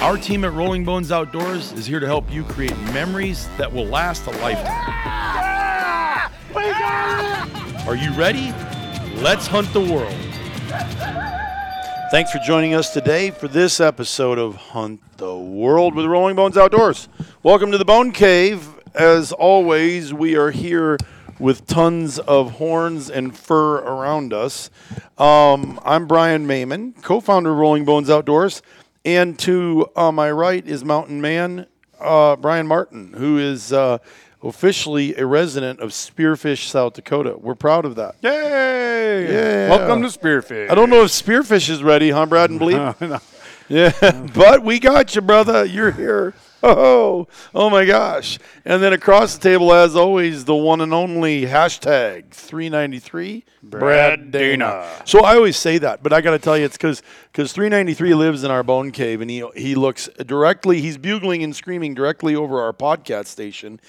Our team at Rolling Bones Outdoors is here to help you create memories that will last a lifetime. Are you ready? Let's hunt the world. Thanks for joining us today for this episode of Hunt the World with Rolling Bones Outdoors. Welcome to the Bone Cave. As always, we are here with tons of horns and fur around us. Um, I'm Brian Mayman, co founder of Rolling Bones Outdoors. And to uh, my right is Mountain Man, uh, Brian Martin, who is uh, officially a resident of Spearfish, South Dakota. We're proud of that. Yay! Yeah. Welcome to Spearfish. I don't know if Spearfish is ready, huh, Brad and Bleep? No. Yeah, but we got you, brother. You're here. Oh, oh my gosh. And then across the table, as always, the one and only hashtag 393 Brad Dana. So I always say that, but I got to tell you, it's because because 393 lives in our bone cave, and he he looks directly. He's bugling and screaming directly over our podcast station.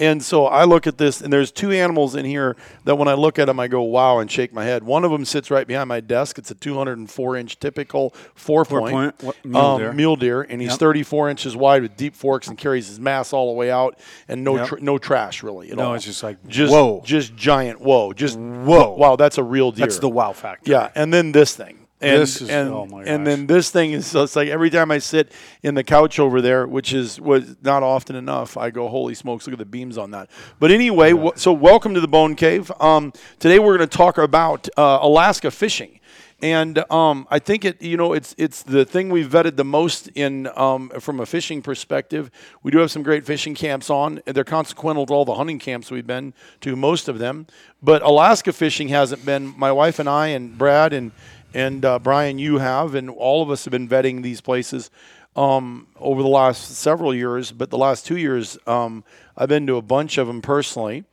And so I look at this, and there's two animals in here that when I look at them, I go, wow, and shake my head. One of them sits right behind my desk. It's a 204 inch typical four, point, point, what- mule um, deer. mule deer, and he's Yep. 34 inches wide with deep forks and carries his mass all the way out, and no Yep. tr- no trash really at No, all. it's just like, just whoa. just giant whoa, just Whoa. Wow, that's a real deer. That's the wow factor. Yeah, and then this thing. And, This is- and, oh my and then this thing is it's like every time I sit in the couch over there, which is was not often enough, I go, "Holy smokes! Look at the beams on that." But anyway, w- so welcome to the Bone Cave. Um, today we're going to talk about uh, Alaska fishing, and um, I think it you know it's it's the thing we've vetted the most in um, from a fishing perspective. We do have some great fishing camps on, they're consequential to all the hunting camps we've been to, most of them. But Alaska fishing hasn't been. My wife and I and Brad and and uh, Brian, you have, and all of us have been vetting these places um, over the last several years. But the last two years, um, I've been to a bunch of them personally.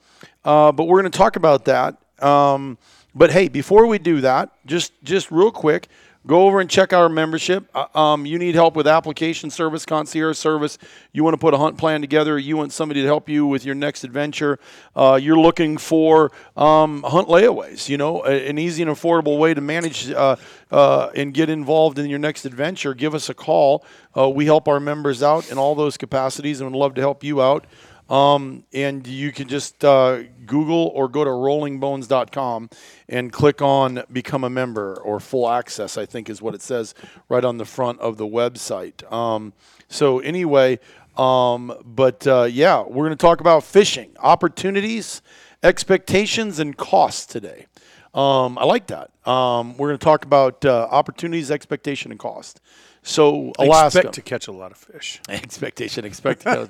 Uh, but we're going to talk about that. Um, but hey, before we do that, just just real quick, go over and check our membership. Uh, um, you need help with application service, concierge service. You want to put a hunt plan together. You want somebody to help you with your next adventure. Uh, you're looking for um, hunt layaways. You know, an easy and affordable way to manage uh, uh, and get involved in your next adventure. Give us a call. Uh, we help our members out in all those capacities, and would love to help you out. Um, and you can just uh, Google or go to rollingbones.com and click on become a member or full access, I think is what it says right on the front of the website. Um, so, anyway, um, but uh, yeah, we're going to talk about fishing opportunities, expectations, and costs today. Um, I like that. Um, we're going to talk about uh, opportunities, expectation, and cost. So, Alaska. Expect to catch a lot of fish. Expectation, expectation.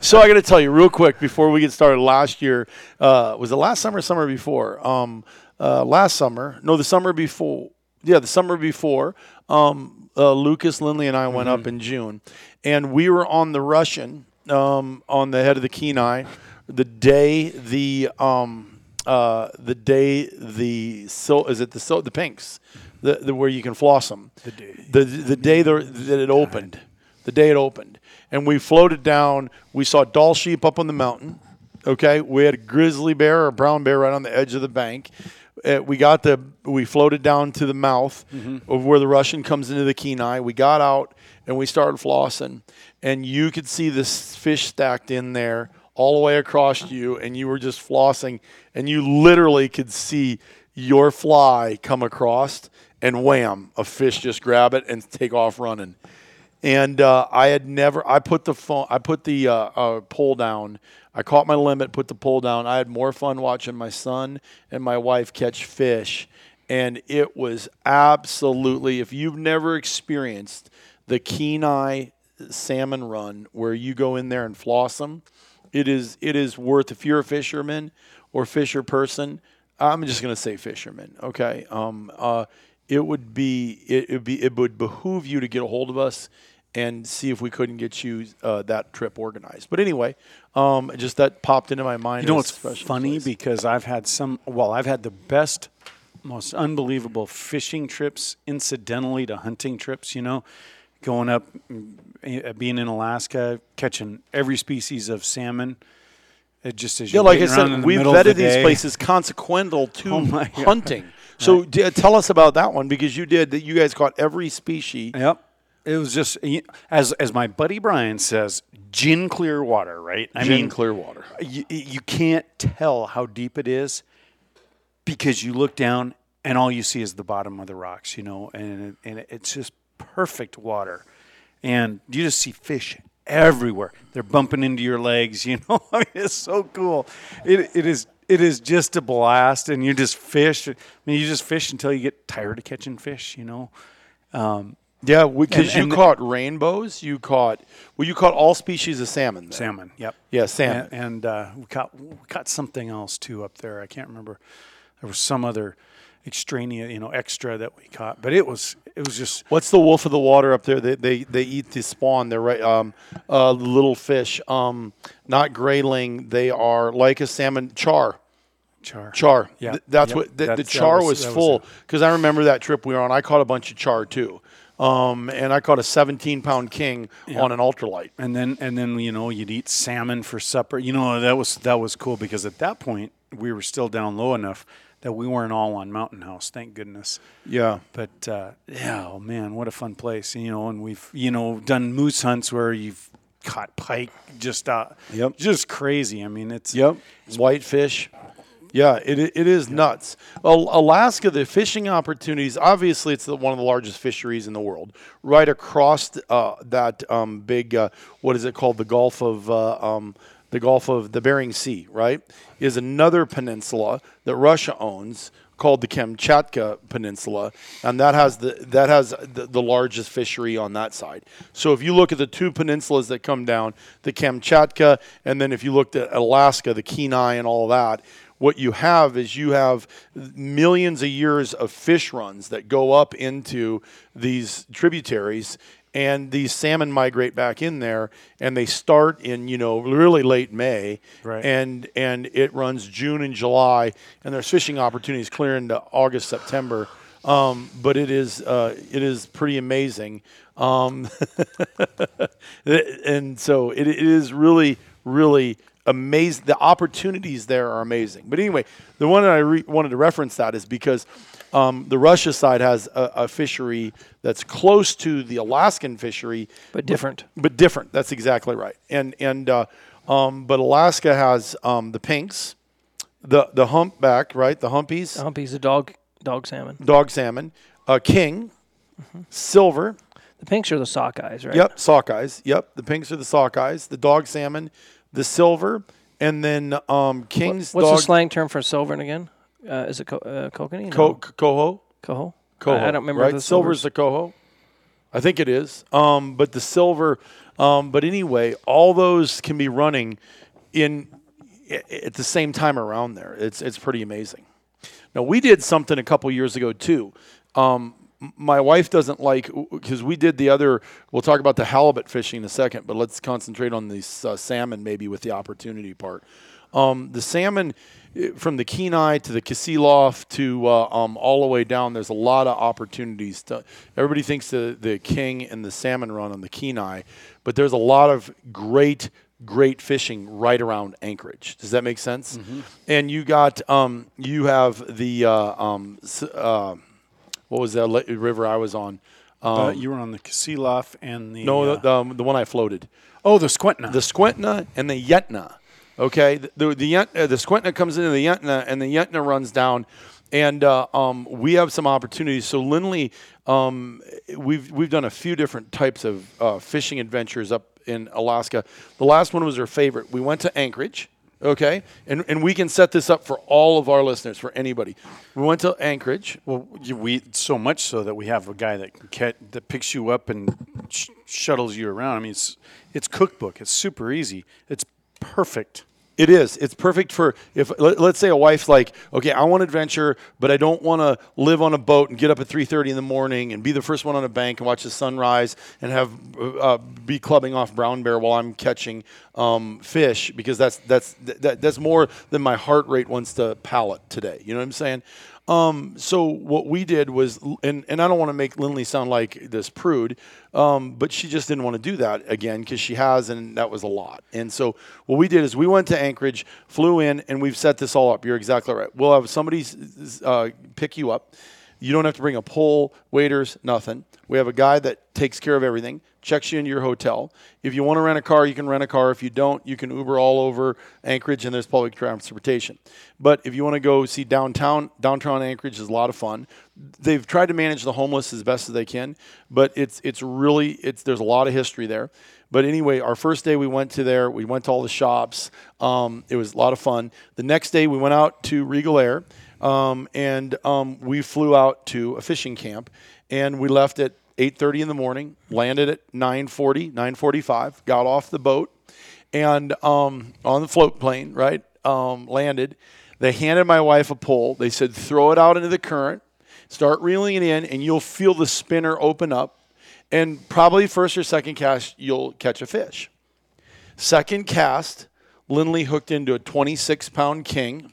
so I got to tell you real quick before we get started. Last year uh, was the last summer, summer before? Um, uh, last summer, no, the summer before. Yeah, the summer before. Um, uh, Lucas Lindley and I went up in June, and we were on the Russian um, on the head of the Kenai the day the um, uh, the day the so is it the so the pinks the, the where you can floss them the day. the, the day the, that it opened. The day it opened. And we floated down we saw Dall sheep up on the mountain okay? We had a grizzly bear or a brown bear right on the edge of the bank. Uh, we got the we floated down to the mouth of where the russian comes into the kenai. We got out and we started flossing. And you could see this fish stacked in there all the way across you and you were just flossing and you literally could see your fly come across and wham a fish just grab it and take off running and uh, I had never. I put the phone. I put the uh, uh, pole down. I caught my limit. Put the pole down. I had more fun watching my son and my wife catch fish, and it was absolutely. If you've never experienced the Kenai salmon run, where you go in there and floss them, it is it is worth. If you're a fisherman or fisher person, I'm just going to say fisherman. Okay. Um. Uh. It would be it, would be it would behoove you to get a hold of us and see if we couldn't get you uh, that trip organized. But anyway, um, just that popped into my mind. You know what's funny place. because I've had some. Well, I've had the best, most unbelievable fishing trips, incidentally to hunting trips. You know, going up, eh, being in Alaska, catching every species of salmon. It just as Yeah, like I getting around in said, we've middle the vetted these places consequential to Oh God. hunting. So d- tell us about that one because you did that. You guys caught every species. Yep. It was just as as my buddy Brian says, gin clear water, right? I in clear water. you, you can't tell how deep it is because you look down and all you see is the bottom of the rocks, you know, and and it's just perfect water, and you just see fish everywhere. They're bumping into your legs, you know. I mean, it's so cool. It it is. It is just a blast, and you just fish. I mean, you just fish until you get tired of catching fish, you know. Um, Yeah, because you caught rainbows. You caught well, you caught all species of salmon. There. salmon, yep. Yeah, salmon. and, and uh, we caught we caught something else too up there. I can't remember. There was some other extraneous, you know, extra that we caught, but it was it was just What's the wolf of the water up there? They they, they eat the spawn. They're right. Um, uh, little fish. Um, not grayling. They are like a salmon. Char. char. Char. Yeah, Th- that's yep, what the, the that's- that char was- was, full because I remember that trip we were on. I caught a bunch of char too, um, and I caught a 17 pound king on an ultralight. And then and then you know you'd eat salmon for supper. You know that was that was cool because at that point we were still down low enough that we weren't all on Mountain House. Thank goodness. Yeah. But uh, yeah, oh man, what a fun place! You know, and we've you know done moose hunts where you've caught pike just uh, Yep. just crazy. I mean, it's Yep. Whitefish. Yeah, it, it is nuts. Well, Alaska, the fishing opportunities, obviously, it's the, one of the largest fisheries in the world. Right across uh, that um, big, uh, what is it called? The Gulf of. Uh, um, the Gulf of the Bering Sea, right, is another peninsula that Russia owns called the Kamchatka Peninsula, and that has the that has the, the largest fishery on that side. So if you look at the two peninsulas that come down, the Kamchatka, and then if you looked at Alaska, the Kenai, and all that, what you have is you have millions of years of fish runs that go up into these tributaries and these salmon migrate back in there and they start in you know really late may Right. and and it runs june and july and there's fishing opportunities clear into august september. Um, but it is uh, it is pretty amazing. Um, and so it, it is really really amazing the opportunities there are amazing. But anyway the one that i re- wanted to reference that is because um, the Russia side has a, a fishery that's close to the Alaskan fishery, but different. but different. That's exactly right. And and uh, um, but Alaska has um, the pinks, the the humpback, right? The humpies, Humpy's a dog dog salmon. dog salmon, uh, king, silver. The pinks are the sockeyes, right? Yep, sockeyes. Yep, the pinks are the sockeyes. The dog salmon, the silver, and then um, king's What's dog the slang term for silver again? Uh, is it co- uh, kokanee? co- No. coho. Coho? Coho. I, I don't remember. Right, the silver's the coho. I think it is. Um, but the silver. Um, but anyway, all those can be running in at the same time around there. It's it's pretty amazing. Now we did something a couple years ago too. Um, my wife doesn't like because we did the other. We'll talk about the halibut fishing in a second, but let's concentrate on the uh, salmon maybe with the opportunity part. Um, the salmon from the Kenai to the Kasilof to uh, um, all the way down. There's a lot of opportunities. To, everybody thinks the the king and the salmon run on the Kenai, but there's a lot of great great fishing right around Anchorage. Does that make sense? And you got um, you have the uh, um, uh, what was that river I was on? Um, Uh, you were on the Kasilof and the no, uh, the, um, the one I floated. oh the Skwentna. The Skwentna and the Yentna. Okay, the the the, uh, the Skwentna comes into the Yentna, and the Yentna runs down, and uh, um, we have some opportunities. So Lindley, um, we've we've done a few different types of uh, fishing adventures up in Alaska. The last one was our favorite. We went to Anchorage. Okay, and and we can set this up for all of our listeners, for anybody. We went to Anchorage. well, we so much so that we have a guy that can that picks you up and sh- shuttles you around. I mean, it's it's cookbook. It's super easy. It's perfect It is. It's perfect for if let, us say a wife's like, okay, I want adventure, but I don't want to live on a boat and get up at 3:30 in the morning and be the first one on a bank and watch the sunrise and have uh, be clubbing off brown bear while I'm catching um, fish because that's that's that, that's more than my heart rate wants to palate today. You know what I'm saying? Um, so what we did was, and, and I don't want to make Lindley sound like this prude, um, but she just didn't want to do that again because she has, and that was a lot. And so what we did is we went to Anchorage, flew in, and we've set this all up. You're exactly right. We'll have somebody uh, pick you up. You don't have to bring a pole, waders, nothing. We have a guy that takes care of everything checks you into your hotel. If you want to rent a car, you can rent a car. If you don't, you can Uber all over Anchorage and there's public transportation. But if you want to go see downtown, downtown Anchorage is a lot of fun. They've tried to manage the homeless as best as they can, but it's it's really it's there's a lot of history there. But anyway, our first day we went to there, we went to all the shops. Um, it was a lot of fun. The next day we went out to Regal Air. Um, and um, we flew out to a fishing camp, and we left at 8:30 in the morning, landed at 9:40, 9:45, got off the boat, and um, on the float plane, right, um, landed. They handed my wife a pole. They said, "Throw it out into the current, start reeling it in, and you'll feel the spinner open up, and probably first or second cast you'll catch a fish." Second cast, Lindley hooked into a 26 pound king.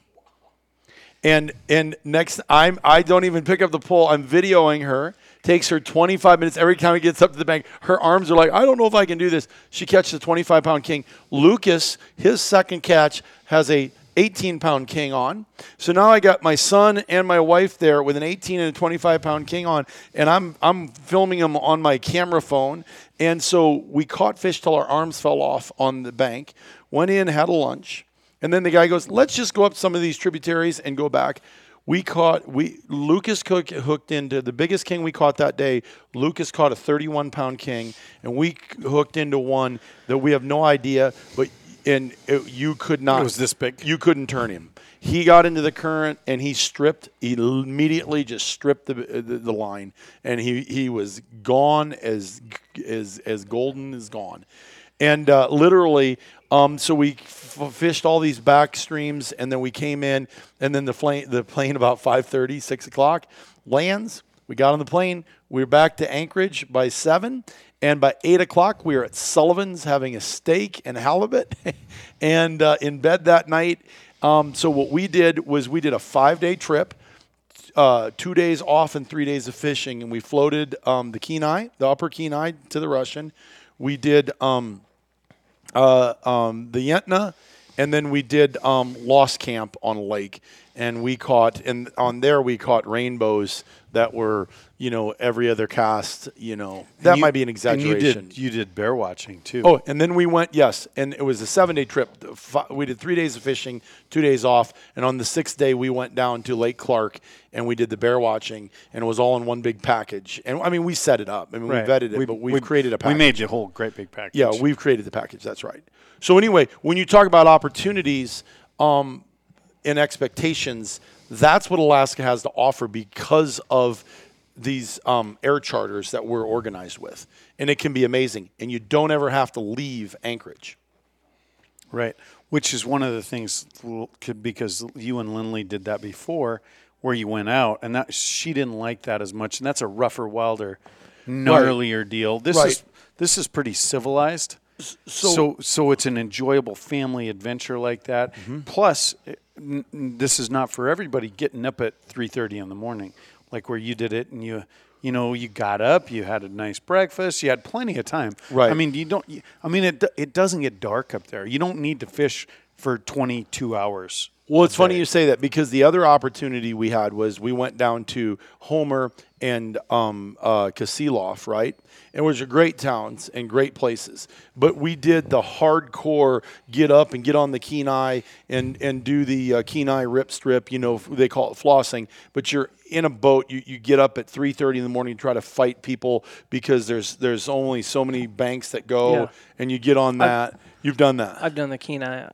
And and next I'm I don't even pick up the pole. I'm videoing her Takes her 25 minutes every time he gets up to the bank. Her arms are like, I don't know if I can do this. She catches a 25 pound king. Lucas, his second catch, has a 18 pound king on. So now I got my son and my wife there with an 18 and a 25 pound king on, and I'm I'm filming them on my camera phone. And so we caught fish till our arms fell off on the bank. Went in, had a lunch, and then the guy goes, "Let's just go up some of these tributaries and go back." We caught we Lucas Cook hooked into the biggest king we caught that day. Lucas caught a 31 pound king, and we hooked into one that we have no idea, but and it, you could not. It was this big. You couldn't turn him. He got into the current and he stripped. He immediately just stripped the, the, the line, and he he was gone as as as golden as gone, and uh, literally um, so we f- fished all these back streams, and then we came in, and then the plane, the plane about 5:30, 6 o'clock lands. We got on the plane. We were back to Anchorage by seven, and by eight o'clock we were at Sullivan's having a steak and halibut, and uh, in bed that night. Um, so what we did was we did a five-day trip. Uh, two days off and three days of fishing, and we floated um, the Kenai, the Upper Kenai, to the Russian. We did um, uh, um, the Yentna, and then we did um, Lost Camp on a lake, and we caught and on there we caught rainbows that were you know every other cast. You know that you, might be an exaggeration. you did you did bear watching too. Oh, and then we went yes, and it was a seven day trip. We did three days of fishing, two days off, and on the sixth day we went down to Lake Clark and we did the bear watching, and it was all in one big package. And I mean we set it up. I mean right. we vetted it, we, but we've we, created a package. We made you a whole great big package. Yeah, we've created the package. That's right. So anyway, when you talk about opportunities um, and expectations that's what Alaska has to offer because of these um, air charters that we're organized with. And it can be amazing. And you don't ever have to leave Anchorage. Right. Which is one of the things because you and Lindley did that before where you went out and that she didn't like that as much and that's a rougher wilder gnarlier right. deal. This right. is this is pretty civilized. So, so, so it's an enjoyable family adventure like that. Mm-hmm. Plus, n- this is not for everybody. Getting up at three thirty in the morning, like where you did it, and you, you know, you got up, you had a nice breakfast, you had plenty of time. Right. I mean, you don't. I mean, it it doesn't get dark up there. You don't need to fish for twenty two hours. Well, it's funny you say that because the other opportunity we had was we went down to Homer and um, uh, Kasilof, right? And which are great towns and great places. But we did the hardcore get up and get on the Kenai and, and do the uh, Kenai rip strip, you know, they call it flossing. But you're in a boat, you, you get up at 3.30 in the morning, try to fight people because there's there's only so many banks that go, yeah. and you get on that. I've, You've done that. I've done the Kenai.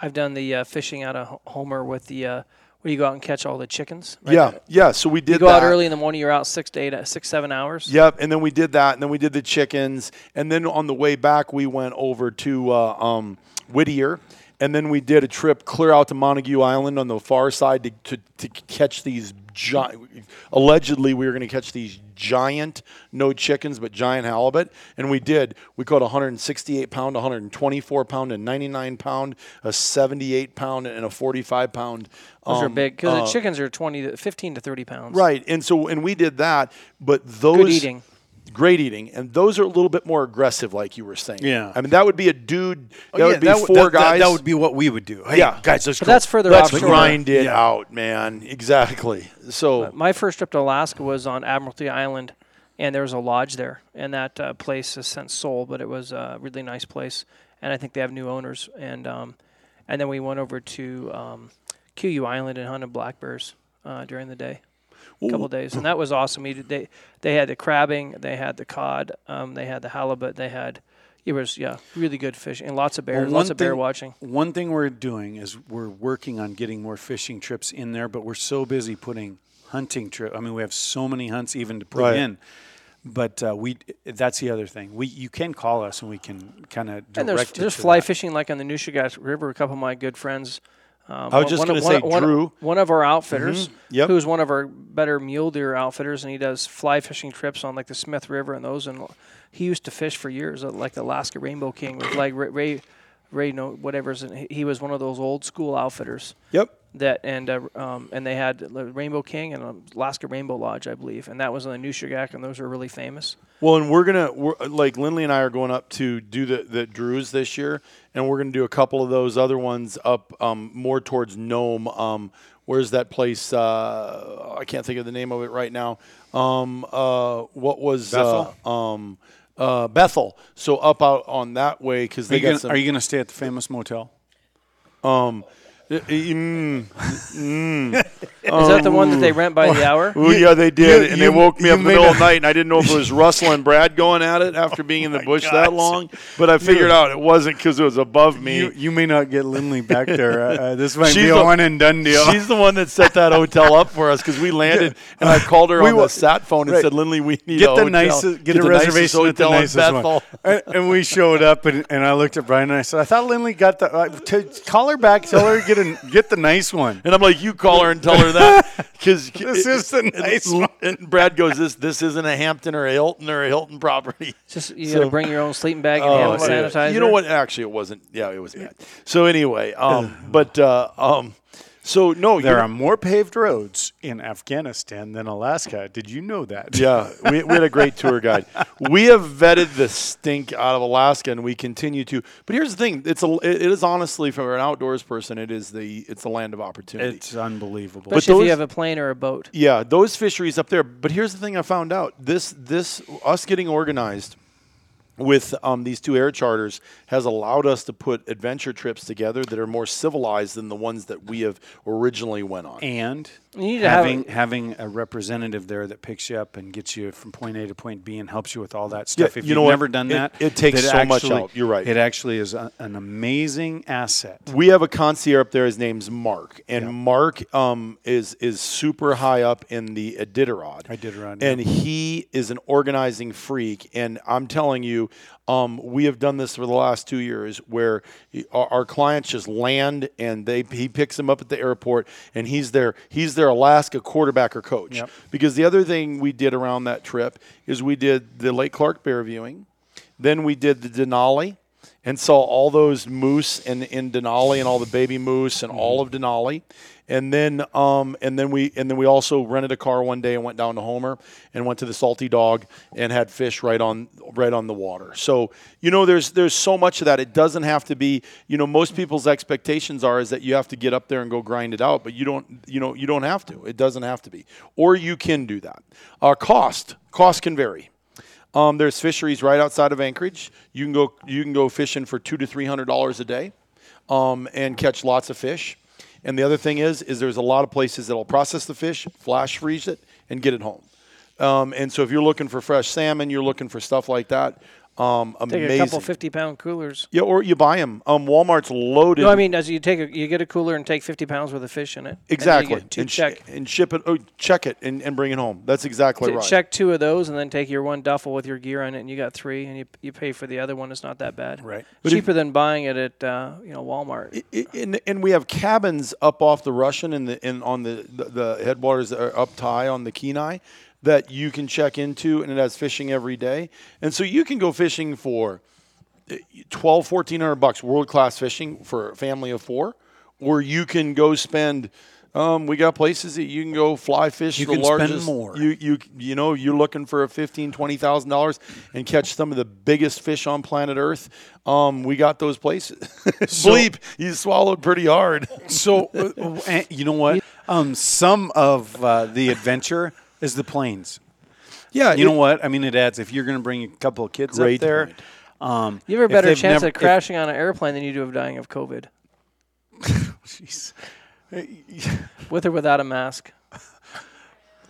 I've done the uh, fishing out of Homer with the uh, where you go out and catch all the chickens. Right? Yeah, yeah. So we did. You go that. out early in the morning. You're out six to eight, uh, six seven hours. Yep, and then we did that, and then we did the chickens, and then on the way back we went over to uh, um, Whittier, and then we did a trip clear out to Montague Island on the far side to, to, to catch these giant. Allegedly, we were going to catch these giant, no chickens, but giant halibut, and we did. We caught 168 pound, 124 pound, a 99 pound, a 78 pound, and a 45 pound. Those are um, big because uh, the chickens are 20 to 15 to 30 pounds. Right, and so and we did that, but those Good eating. Great eating, and those are a little bit more aggressive, like you were saying. Yeah. I mean that would be a dude. That Oh, yeah, would be w- four that- that- guys. That, would be what we would do. Hey, Yeah. guys, let's But go. that's further Let's offshore. grind it Yeah. out, man. Exactly. So My first trip to Alaska was on Admiralty Island, and there was a lodge there, and that uh, place has since sold, but it was a really nice place, and I think they have new owners. And um, and then we went over to um, Kuiu Island and hunted black bears uh, during the day, a couple of days, and that was awesome. We did, they they had the crabbing, they had the cod, um, they had the halibut, they had it was yeah really good fishing and lots of bears, Well, lots one of bear thing- watching. One thing we're doing is we're working on getting more fishing trips in there, but we're so busy putting hunting trip. I mean, we have so many hunts even to put Right. in. But uh, we that's the other thing. We you can call us and we can kind of direct And there's there's to fly that. fishing like on the Nushagak River. A couple of my good friends. Um, I was one- just gonna of- say one, one- Drew. one of our outfitters, Yep. who's one of our better mule deer outfitters, and he does fly fishing trips on like the Smith River and those. And he used to fish for years, like the Alaska Rainbow King with like Ray, Ray, Ray no whatever's. And he was one of those old school outfitters yep. That and uh, um, and they had the Rainbow King and um, Alaska Rainbow Lodge, I believe, and that was on the Nushagak, and those are really famous. Well, and we're gonna we're, like Lindley and I are going up to do the the Drews this year, and we're gonna do a couple of those other ones up um, more towards Nome. Um, where's that place? Uh, I can't think of the name of it right now. Um, uh, what was Bethel? Uh, um, uh, Bethel. So up out on that way because Are they you, got gonna, some. are you gonna stay at the famous motel? um, uh, mm, Is that the one that they rent by the hour? Oh yeah, they did, you- and they woke me up in the may middle of the night, and I didn't know if it was Russell and Brad going at it after being in the bush that long. But I figured out it wasn't because it was above me. You, you may not get Lindley back there. Uh, uh, this might She's be a the- one and done deal. She's the one that set that hotel up for us because we landed, and I called her We on wa- the sat phone and right. said, "Lindley, we need get a the hotel. nicest, get, a the nicest reservation at the hotel in nicest one. Bethel." And, and we showed up, and, and I looked at Brian and I said, "I thought Lindley got the uh, t- call her back, tell her to get a get the nice one." And I'm like, you call her and tell her that because This is the nice one. And Brad goes, this this isn't a Hampton or a Hilton or a Hilton property. Just you So- got to bring your own sleeping bag and Oh, hand yeah. sanitizer. You know what? Actually, it wasn't. Yeah, it was bad. So anyway, um, but uh, um, so no, There you're- more paved roads in Afghanistan than Alaska. Did you know that? Yeah, we, we had a great tour guide. We have vetted the stink out of Alaska, and we continue to. But here's the thing: it's a, it is honestly, for an outdoors person, it is the it's the land of opportunity. It's unbelievable. Especially if those- you have a plane or a boat. yeah, those fisheries up there. But here's the thing: I found out this this us getting organized with um, these two air charters has allowed us to put adventure trips together that are more civilized than the ones that we have originally went on. and You need to have- having having a representative there that picks you up and gets you from point A to point B and helps you with all that stuff. Yeah, if you you've know what? never done It- that, it takes that so much actually- out. You're right. It actually is a, an amazing asset. We have a concierge up there. His name's Mark, and Mark um, is is super high up in the Iditarod. Iditarod, and he is an organizing freak. And I'm telling you, um, we have done this for the last two years, where our, our clients just land and they he picks them up at the airport, and he's their he's their Alaska quarterback or coach. Yep. Because the other thing we did around that trip is we did the Lake Clark bear viewing, then we did the Denali and saw all those moose in, in Denali and all the baby moose and all of Denali. And then um, and then we and then we also rented a car one day and went down to Homer and went to the Salty Dawg and had fish right on right on the water. So you know there's there's so much of that. It doesn't have to be you know most people's expectations are is that you have to get up there and go grind it out, but you don't you know you don't have to. It doesn't have to be, or you can do that. Uh, cost cost can vary. Um, there's fisheries right outside of Anchorage. You can go you can go fishing for two to three hundred dollars a day, um, and catch lots of fish. And the other thing is, is there's a lot of places that'll process the fish, flash freeze it, and get it home. Um, and so if you're looking for fresh salmon, you're looking for stuff like that. Um, Take amazing. a couple fifty pound coolers. yeah, or you buy them. Um, Walmart's loaded. No, I mean, as you take a, you get a cooler and take fifty pounds worth of fish in it. and then you exactly. get two and, sh- check. and ship it. Oh, check it and, and bring it home. That's exactly T- right. Check two of those, and then take your one duffel with your gear on it, and you got three, and you you pay for the other one. It's not that bad. Right. But if- Cheaper than buying it at uh, you know Walmart. I- and, and we have cabins up off the Russian and the in on the, the the headwaters that are up high on the Kenai that you can check into, and it has fishing every day. And so you can go fishing for uh, 12, 1400 bucks, world class fishing for a family of four, or you can go spend. Um, we got places that you can go fly fish. You the can spend more. You you you know you're looking for a fifteen twenty thousand dollars and catch some of the biggest fish on planet Earth. Um, we got those places. Bleep, you swallowed pretty hard. So, uh, uh, you know what? Um, some of uh, the adventure is the planes. Yeah, You know what? I mean, it adds. If you're going to bring a couple of kids Great up there, um, You have a better chance never- of crashing on an airplane than you do of dying of COVID, Jeez. with or without a mask.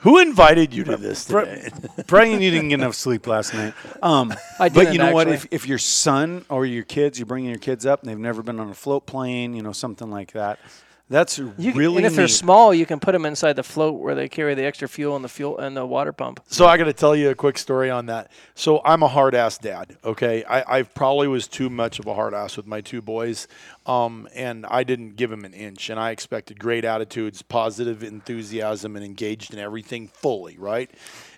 Who invited you to this Bri- today? Brian, you didn't get enough sleep last night. Um, I but didn't, you know what? If, if your son or your kids, you're bringing your kids up and they've never been on a float plane, you know, something like that, that's You can- really and if they're small, you can put them inside the float where they carry the extra fuel and the fuel and the water pump. So I got to tell you a quick story on that. So I'm a hard ass dad. Okay, I, I probably was too much of a hard ass with my two boys, um, and I didn't give them an inch. And I expected great attitudes, positive enthusiasm, and engaged in everything fully. Right.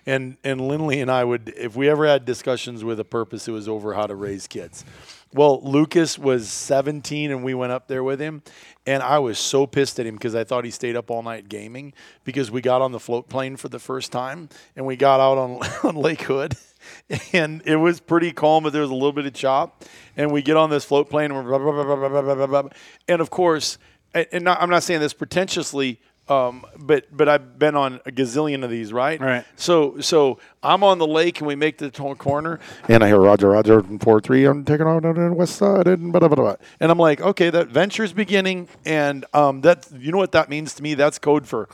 And and Lindley and I would, if we ever had discussions with a purpose, it was over how to raise kids. Well, Lucas was 17 and we went up there with him. And I was so pissed at him because I thought he stayed up all night gaming because we got on the float plane for the first time and we got out on, on Lake Hood. And it was pretty calm, but there was a little bit of chop. And we get on this float plane and we're blah, blah, blah. And of course, and and not, I'm not saying this pretentiously, um, but but I've been on a gazillion of these, right? Right. So so I'm on the lake and we make the to- corner, and I hear Roger Roger four three. I'm taking out on the west side and blah, blah, blah, blah. and I'm like, okay, that venture's beginning, and um, that you know what that means to me? That's code for.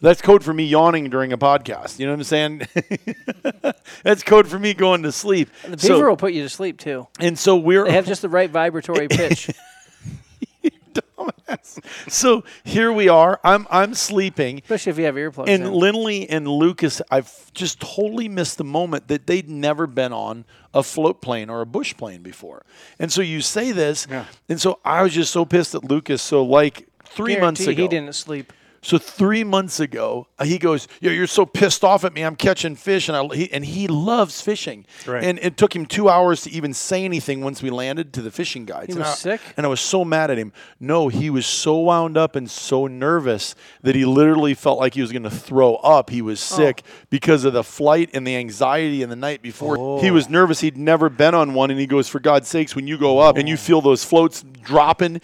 That's code for me yawning during a podcast. You know what I'm saying? That's code for me going to sleep. The beaver So, will put you to sleep too. and so we're They have just the right vibratory pitch. Dumbass. So here we are. I'm I'm sleeping. Especially if you have earplugs. And in. Lindley and Lucas, I've just totally missed the moment that they'd never been on a float plane or a bush plane before. And so you say this, and so I was just so pissed at Lucas. So like three months ago, he didn't sleep. So three months ago, uh, he goes, "Yeah, you're so pissed off at me. I'm catching fish, and I he, and he loves fishing. Right. And it took him two hours to even say anything once we landed to the fishing guides. He And was I- sick? and I was so mad at him. No, he was so wound up and so nervous that he literally felt like he was going to throw up. He was Oh. sick because of the flight and the anxiety and the night before. He Oh. was nervous. He'd never been on one, and he goes, "For God's sakes, when you go up and you feel those floats dropping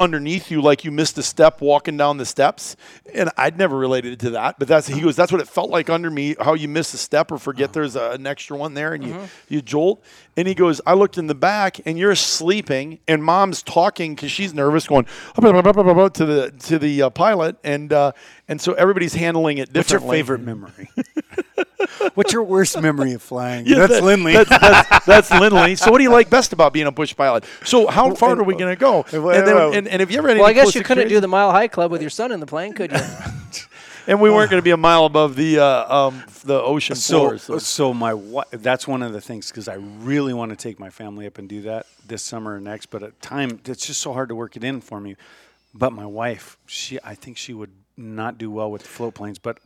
underneath you like you missed a step walking down the steps," and I'd never related to that, but that's he goes, "That's what it felt like under me. How you miss a step or forget there's a, an extra one there, and you you jolt." And he goes, "I looked in the back, and you're sleeping, and Mom's talking because she's nervous, going to the to the uh, pilot, and uh, and so everybody's handling it What's your favorite memory? What's your worst memory of flying? Yeah, that's that- Lindley. That's, that's, that's Lindley. So, what do you like best about being a bush pilot? So, how far and- are we going to go? and- And, then, and- and, and if you ever had Well, I guess you couldn't do the Mile High Club with your son in the plane, could you? and we weren't going to be a mile above the uh, um, the ocean so, floor. so, so my wi- that's one of the things because I really want to take my family up and do that this summer or next. But at time, it's just so hard to work it in for me. But my wife, she, I think she would not do well with the float planes. But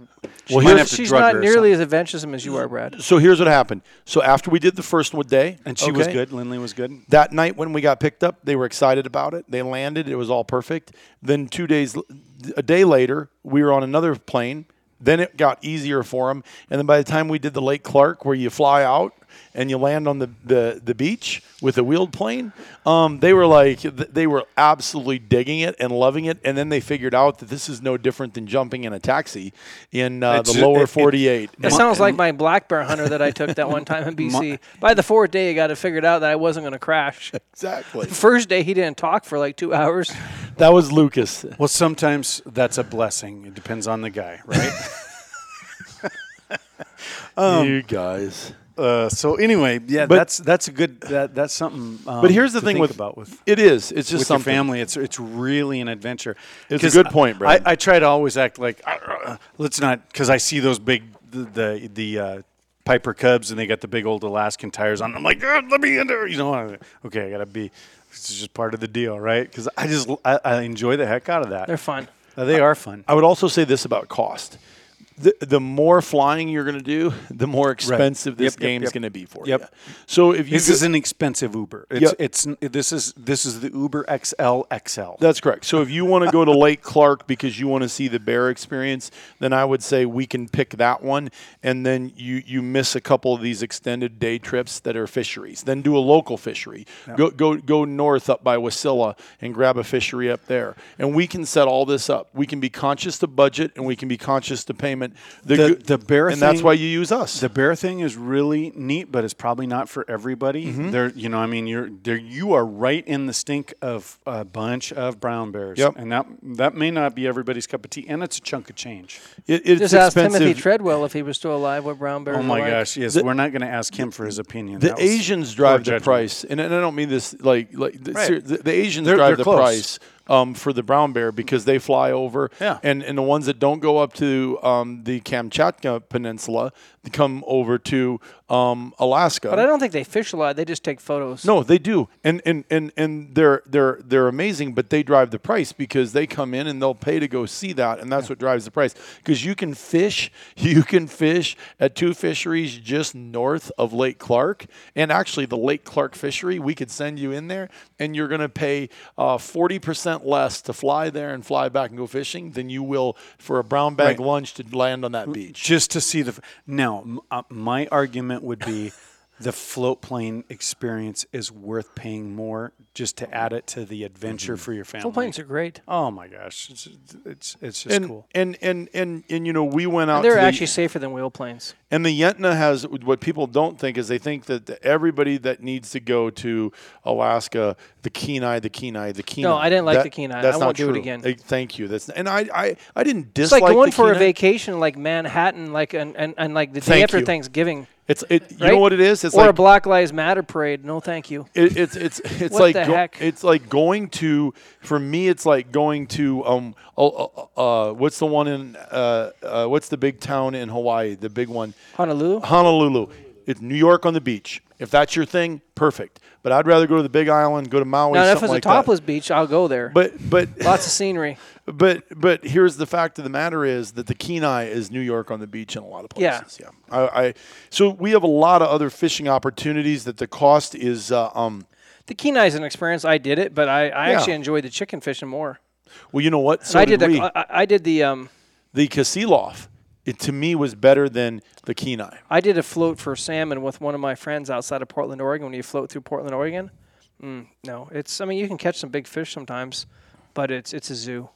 she Well, might have to She's drug not her or nearly something. as adventuresome as you are, Brad. So here's what happened. So after we did the first one day, And she was okay, good. Lindley was good. That night when we got picked up, they were excited about it. They landed; it was all perfect. Then two days, a day later, we were on another plane. Then it got easier for them, and then by the time we did the Lake Clark, where you fly out and you land on the, the, the beach with a wheeled plane, um, they were like they were absolutely digging it and loving it. And then they figured out that this is no different than jumping in a taxi in uh, the ju- lower it- it- 48. That sounds like my black bear hunter that I took that one time in BC. By the fourth day, I got it figured out that I wasn't going to crash. exactly. First day, he didn't talk for like two hours. That was Lucas. Well, sometimes that's a blessing. It depends on the guy, right? you guys. Uh, so anyway, yeah, But- that's that's a good that that's something. Um, But here's the to thing with about with it is it's just with your family. It's it's really an adventure. It's a good point, Brad. I, I try to always act like uh, let's not because I see those big the the, the uh, Piper Cubs and they got the big old Alaskan tires on. I'm like, "Uh, let me in there. You know, I- okay, I gotta be. It's just part of the deal, right? Because I just I, I enjoy the heck out of that. They're fun. Uh, they are fun. I would also say this about cost. The, the more flying you're going to do, the more expensive this Yep, yep, game's yep. going to be for Yep. you. So if you This go- is an expensive Uber. It's, Yep. it's this is this is the Uber XL XL. That's correct. So if you want to go to Lake Clark because you want to see the bear experience, then I would say we can pick that one, and then you you miss a couple of these extended day trips that are fisheries. Then do a local fishery. Go go go north up by Wasilla and grab a fishery up there, and we can set all this up. We can be conscious to budget and we can be conscious to payment. The- good- the bear and that's why you use us. The bear thing is really neat, but it's probably not for everybody. Mm-hmm. There, you know, I mean, you're there. You are right in the stink of a bunch of brown bears, Yep. and that that may not be everybody's cup of tea, and it's a chunk of change. It- it's Just ask. Timothy Treadwell if he was still alive. What brown bears? Oh my like. gosh, yes, we're not going to ask him for his opinion. The Asians drive the price, and, and I don't mean this like like the, Right. ser- the, the Asians They're- drive they're the close. price um, for the brown bear because they fly over, Yeah. and and the ones that don't go up to um, the Kamchatka Peninsula, come over to um, Alaska. But I don't think they fish a lot. They just take photos. No, they do, and and and and they're they're they're amazing. But they drive the price because they come in and they'll pay to go see that, and that's what drives the price. Because you can fish, you can fish at two fisheries just north of Lake Clark, and actually the Lake Clark fishery, we could send you in there, and you're going to pay uh, forty percent less to fly there and fly back and go fishing than you will for a brown bag Right. lunch to land on that beach. just to see the. f- Now, m- uh, my argument would be, the float plane experience is worth paying more just to add it to the adventure mm-hmm. for your family. Full planes are great. Oh my gosh, it's it's, it's just And, cool. and and and and you know we went out. And they're to the, actually safer than wheel planes. And the Yentna has what people don't think is they think that everybody that needs to go to Alaska, the Kenai, the Kenai, the Kenai. No, I didn't like That- the Kenai. That's I not won't do it true. again. Thank you. That's and I I, I didn't dislike. It's like going the for a vacation, like Manhattan, like and, and, and like the day Thank after you. Thanksgiving, It's it. You right? know what it is? It's or a Black Lives Matter parade. No, thank you. it, it's it's it's like go- it's like going to for me it's like going to um uh, uh what's the one in uh, uh what's the big town in Hawaii the big one Honolulu. Honolulu. It's New York on the beach. If that's your thing, perfect. But I'd rather go to the Big Island, go to Maui, Now, if it's like a topless beach, I'll go there. But but Lots of scenery. but but here's the fact of the matter is that the Kenai is New York on the beach in a lot of places. Yeah. I, I so we have a lot of other fishing opportunities that the cost is uh, um The Kenai is an experience. I did it, but I, I Yeah. actually enjoyed the chicken fishing more. well you know what so I did, we. the I, I did the um the Kasilof. It to me was better than the Kenai. I did a float for salmon with one of my friends outside of Portland, Oregon. When you float through Portland, Oregon, mm, no, it's. I mean, you can catch some big fish sometimes, but it's it's a zoo.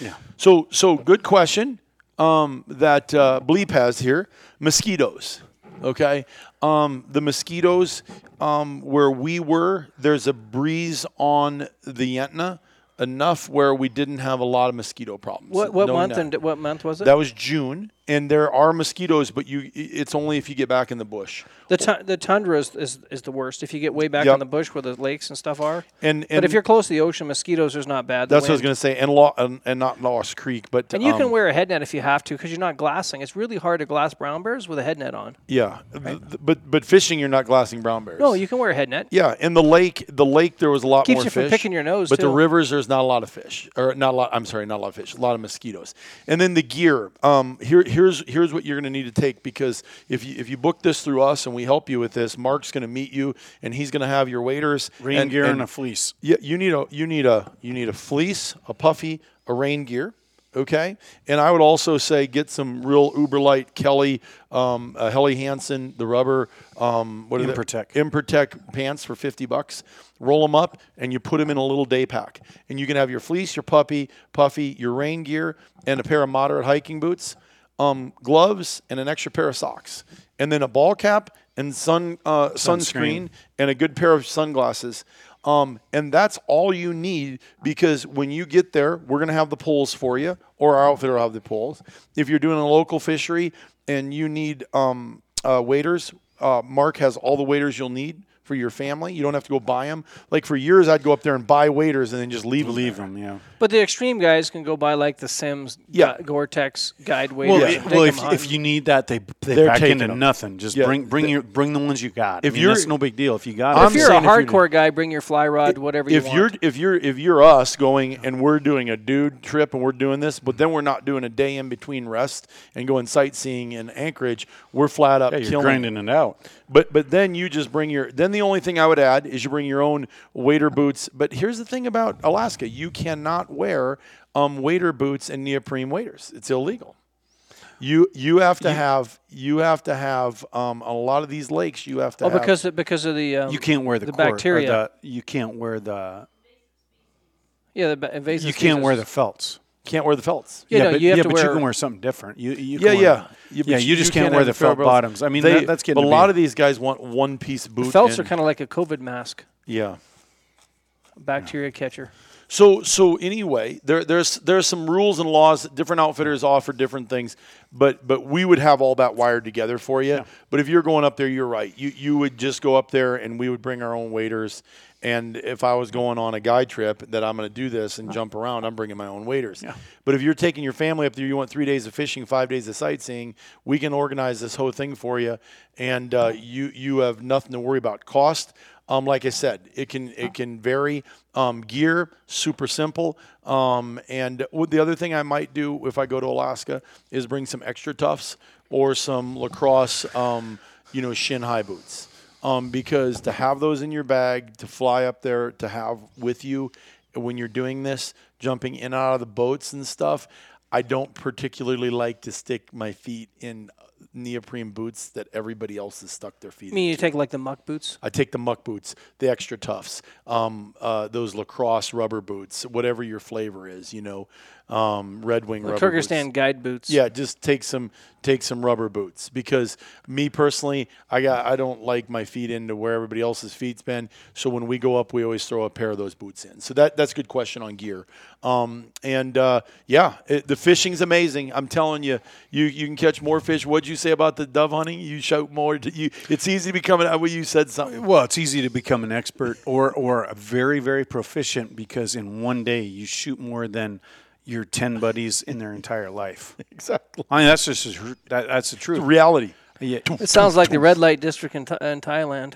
Yeah. So, so good question um, that uh, Bleep has here. Mosquitoes. Okay. Um, the mosquitoes um, where we were, there's a breeze on the Yentna enough where we didn't have a lot of mosquito problems. What what No month net. and what month was it? that was June, and there are mosquitoes, but you it's only if you get back in the bush. the the tundra is, is is the worst. If you get way back Yep. in the bush where the lakes and stuff are. And, and but if you're close to the ocean, mosquitoes is not bad. That's what I was going to say, and, Lo- and and not Lost Creek, but And you um, can wear a head net if you have to because you're not glassing. It's really hard to glass brown bears with a head net on. yeah, th- but but fishing, you're not glassing brown bears. No, you can wear a head net. Yeah, in the lake, the lake there was a lot Keeps more you from picking your nose, But the rivers, there's not a lot of fish, or not a lot. I'm sorry, not a lot of fish. A lot of mosquitoes. And then the gear. Um, here, here's here's what you're going to need to take because if you if you book this through us and we help you with this, Mark's going to meet you and he's going to have your waders Rain and, gear and and a fleece. yeah, you need a you need a you need a fleece, a puffy, a rain gear. Okay, and I would also say get some real uber light Kelly, um, uh, Helly Hansen, the rubber, um, what are they? Impertech. Impertech pants for fifty bucks. Roll them up and you put them in a little day pack, and you can have your fleece, your puppy, puffy, your rain gear, and a pair of moderate hiking boots, um, gloves, and an extra pair of socks, and then a ball cap and sun uh, sunscreen and a good pair of sunglasses. Um, and that's all you need because when you get there, we're going to have the poles for you, or our outfitter will have the poles. If you're doing a local fishery and you need um, uh, waders, uh, Mark has all the waders you'll need for your family. You don't have to go buy them. Like for years, I'd go up there and buy waders and then just leave, Leave them. them, yeah. But the extreme guys can go buy like the Simms Yeah. Go- Gore-Tex guide Well, waders. it- and take if, hunting. if you need that, they they They're back taking into 'em. nothing. Just Yeah, bring bring the- your bring the ones you got. If I mean, you're- that's no big deal. If you got I'm if you're a saying if you're- hardcore guy, bring your fly rod, whatever you if want. you're if you're if you're us going and we're doing a dude trip and we're doing this, but then we're not doing a day in between rest and going sightseeing in Anchorage, we're flat up yeah, you're killing. grinding it out. But but then you just bring your. Then the only thing I would add is you bring your own wader boots. But here's the thing about Alaska: you cannot wear um, wader boots and neoprene waders. It's illegal. You you have to have you have to have um, a lot of these lakes. You have to oh, have, because of, because of the um, You can't wear the, the cord- or bacteria. the- you can't wear the. yeah the ba- invasive You can't wear the felts. Can't wear the felts. Yeah, no, but, you have yeah, to but wear. you can wear something different. You, you Yeah, can yeah. wear- Yeah, yeah, you just can't, wear have the felt bottoms. I mean, They- that, that's getting but a lot of these guys want one piece boot. the felts are kind of like a COVID mask, yeah. bacteria catcher. So so anyway, there there's there's some rules and laws. Different outfitters offer different things, but but we would have all that wired together for you. But if you're going up there, you're right. You you would just go up there, and we would bring our own waders. And if I was going on a guide trip that I'm going to do this and jump around, I'm bringing my own waders. But if you're taking your family up there, you want three days of fishing, five days of sightseeing, we can organize this whole thing for you, and uh, you you have nothing to worry about. Cost, um, like I said, it can it can vary. Um, gear, super simple. Um, and the other thing I might do if I go to Alaska is bring some XtraTufs or some lacrosse, um, you know, shin high boots. Um, because to have those in your bag, to fly up there, to have with you when you're doing this, jumping in and out of the boats and stuff, I don't particularly like to stick my feet in neoprene boots that everybody else has stuck their feet I mean, in. you take like the muck boots. I take the muck boots, the XtraTufs, um, uh, those lacrosse rubber boots, whatever your flavor is, you know, um, Red Wing The rubber boots. Kyrgyzstan guide boots. Yeah, just take some take some rubber boots because me personally, I got I don't like my feet into where everybody else's feet's been. So when we go up, we always throw a pair of those boots in. So that that's a good question on gear. Um, and uh, yeah, it, the fishing's amazing. I'm telling you, you you can catch more fish. What'd you say about the dove hunting? You shout more. You it's easy to become an. Well, you said something. Well, it's easy to become an expert or or a very very proficient because in one day you shoot more than your ten buddies in their entire life. Exactly. I mean, that's just that, that's the truth. Reality. Yeah. It sounds like the red light district in, Th- in Thailand.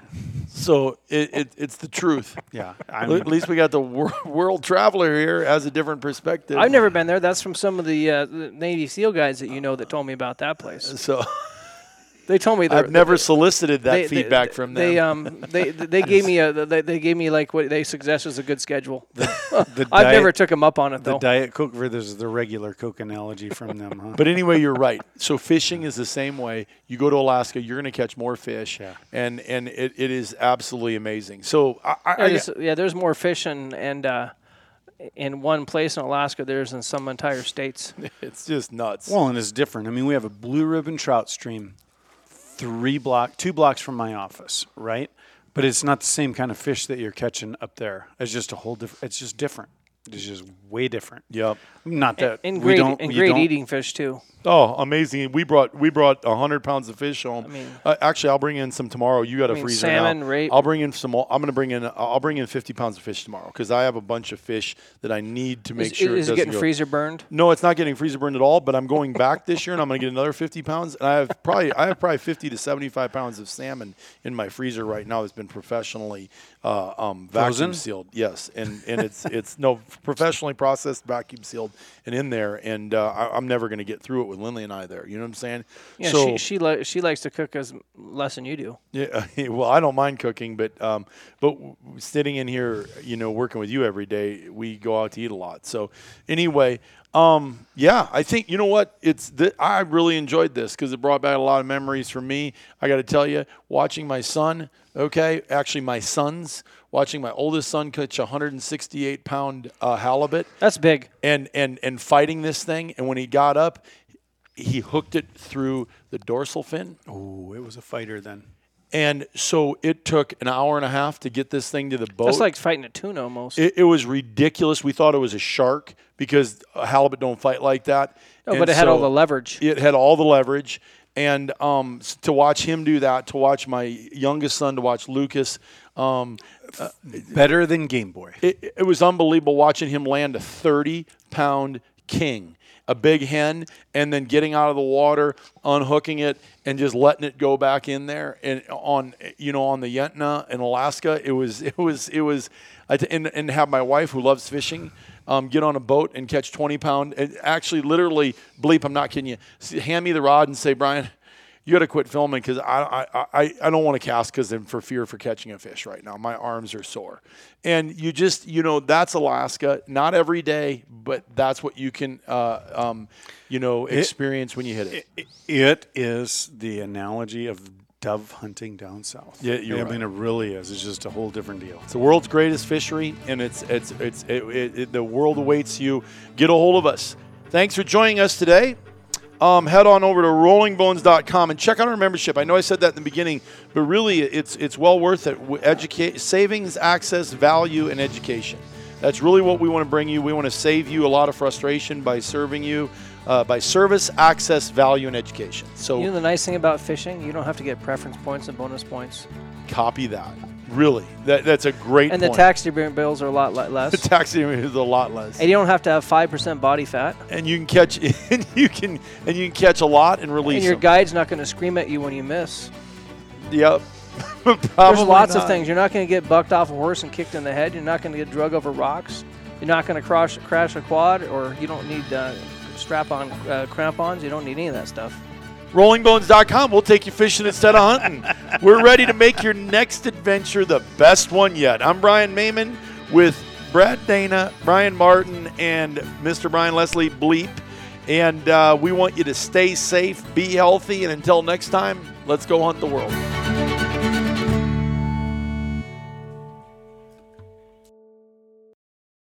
So it, it it's the truth. Yeah, I At least we got the wor- world traveler here has a different perspective. I've never been there. That's from some of the, uh, the Navy SEAL guys that you know that told me about that place. So They told me they're- I've never solicited that they- they- feedback from them. They um they they gave me a they, they gave me like what they suggest is a good schedule. the I've diet, never took them up on it though. the diet coke versus the regular coke analogy from them, huh? But anyway, you're right. So fishing is the same way. You go to Alaska, you're going to catch more fish, Yeah. and and it, it is absolutely amazing. So I, I, Yeah, I just- yeah, there's more fish and and uh, in one place in Alaska there's in some entire states. it's just nuts. Well, and it's different. I mean, we have a blue ribbon trout stream, three block, two blocks from my office, right? But it's not the same kind of fish that you're catching up there. It's just a whole different. It's just different. It's just way different. yep. Not that And we great don't. and great don't- eating fish too. Oh, amazing! We brought we brought hundred pounds of fish home. I mean- uh, actually, I'll bring in some tomorrow. You got a mean, freezer salmon, now. rape- I'll bring in some. more- I'm going to bring in. I'll bring in fifty pounds of fish tomorrow because I have a bunch of fish that I need to make Is, sure is it it doesn't getting go. freezer burned? No, it's not getting freezer burned at all. But I'm going back this year, and I'm going to get another 50 pounds. And I have probably I have probably 50 to 75 pounds of salmon in my freezer right now that's been professionally uh, um, vacuum Frozen? sealed. Yes, and and it's it's no professionally processed, vacuum sealed, and in there. And uh, I, I'm never going to get through it with Lindley and I there. You know what I'm saying? Yeah, so she she, li- she likes to cook as less than you do. yeah, well, I don't mind cooking, but um, but w- sitting in here, you know, working with you every day, we go out to eat a lot. So anyway, um, yeah, I think you know what it's. Th- I really enjoyed this because it brought back a lot of memories for me. I got to tell you, watching my son. Okay, actually, my sons watching my oldest son catch a 168 pound uh, halibut That's big. and and and fighting this thing. And when he got up, he hooked it through the dorsal fin. Oh, it was a fighter then. And so it took an hour and a half to get this thing to the boat. That's like fighting a tuna almost. it, it was ridiculous. We thought it was a shark because a halibut don't fight like that. oh, And but it had all the leverage. It had all the leverage, And um, to watch him do that, to watch my youngest son, to watch Lucas, um, Better than Game Boy. it, it was unbelievable watching him land a 30 pound king, a big hen, and then getting out of the water, unhooking it, and just letting it go back in there. And on you know on the Yentna in Alaska, it was it was it was, and and have my wife who loves fishing. Um, get on a boat and catch 20 pound. And actually, literally, bleep, I'm not kidding you. Hand me the rod and say, Brian, you got to quit filming because I, I, I, I don't want to cast because I'm for fear for catching a fish right now. My arms are sore. And you just, you know, that's Alaska. Not every day, but that's what you can, uh, um, you know, experience when you hit it. It is the analogy of dove hunting down south. Yeah, you're I right. mean, it really is. It's just a whole different deal. It's the world's greatest fishery, and it's it's it's it, it, it- the world awaits you. Get a hold of us. Thanks for joining us today. Um, head on over to rollingbones.com and check out our membership. I know I said that in the beginning, but really it's it's well worth it. Educate savings, access, value, and education. That's really what we want to bring you. We want to save you a lot of frustration by serving you uh, by service, access, value, and education. So You know the nice thing about fishing, you don't have to get preference points and bonus points, copy that. Really, that that's a great and the point. taxi bills are a lot less. the taxi is a lot less. and you don't have to have five percent body fat, and you can catch and you can and you can catch a lot and release and your them. guide's not going to scream at you when you miss. Yep. There's lots of things. You're not going to get bucked off a horse and kicked in the head. You're not going to get drug over rocks. You're not going to crash crash a quad, or you don't need uh, strap-on uh, crampons. You don't need any of that stuff. Rollingbones.com. We'll take you fishing instead of hunting. We're ready to make your next adventure the best one yet. I'm Brian Mayman with Brad Dana, Brian Martin, and Mr. Brian Leslie Bleep. And uh, we want you to stay safe, be healthy, and until next time, let's go hunt the world.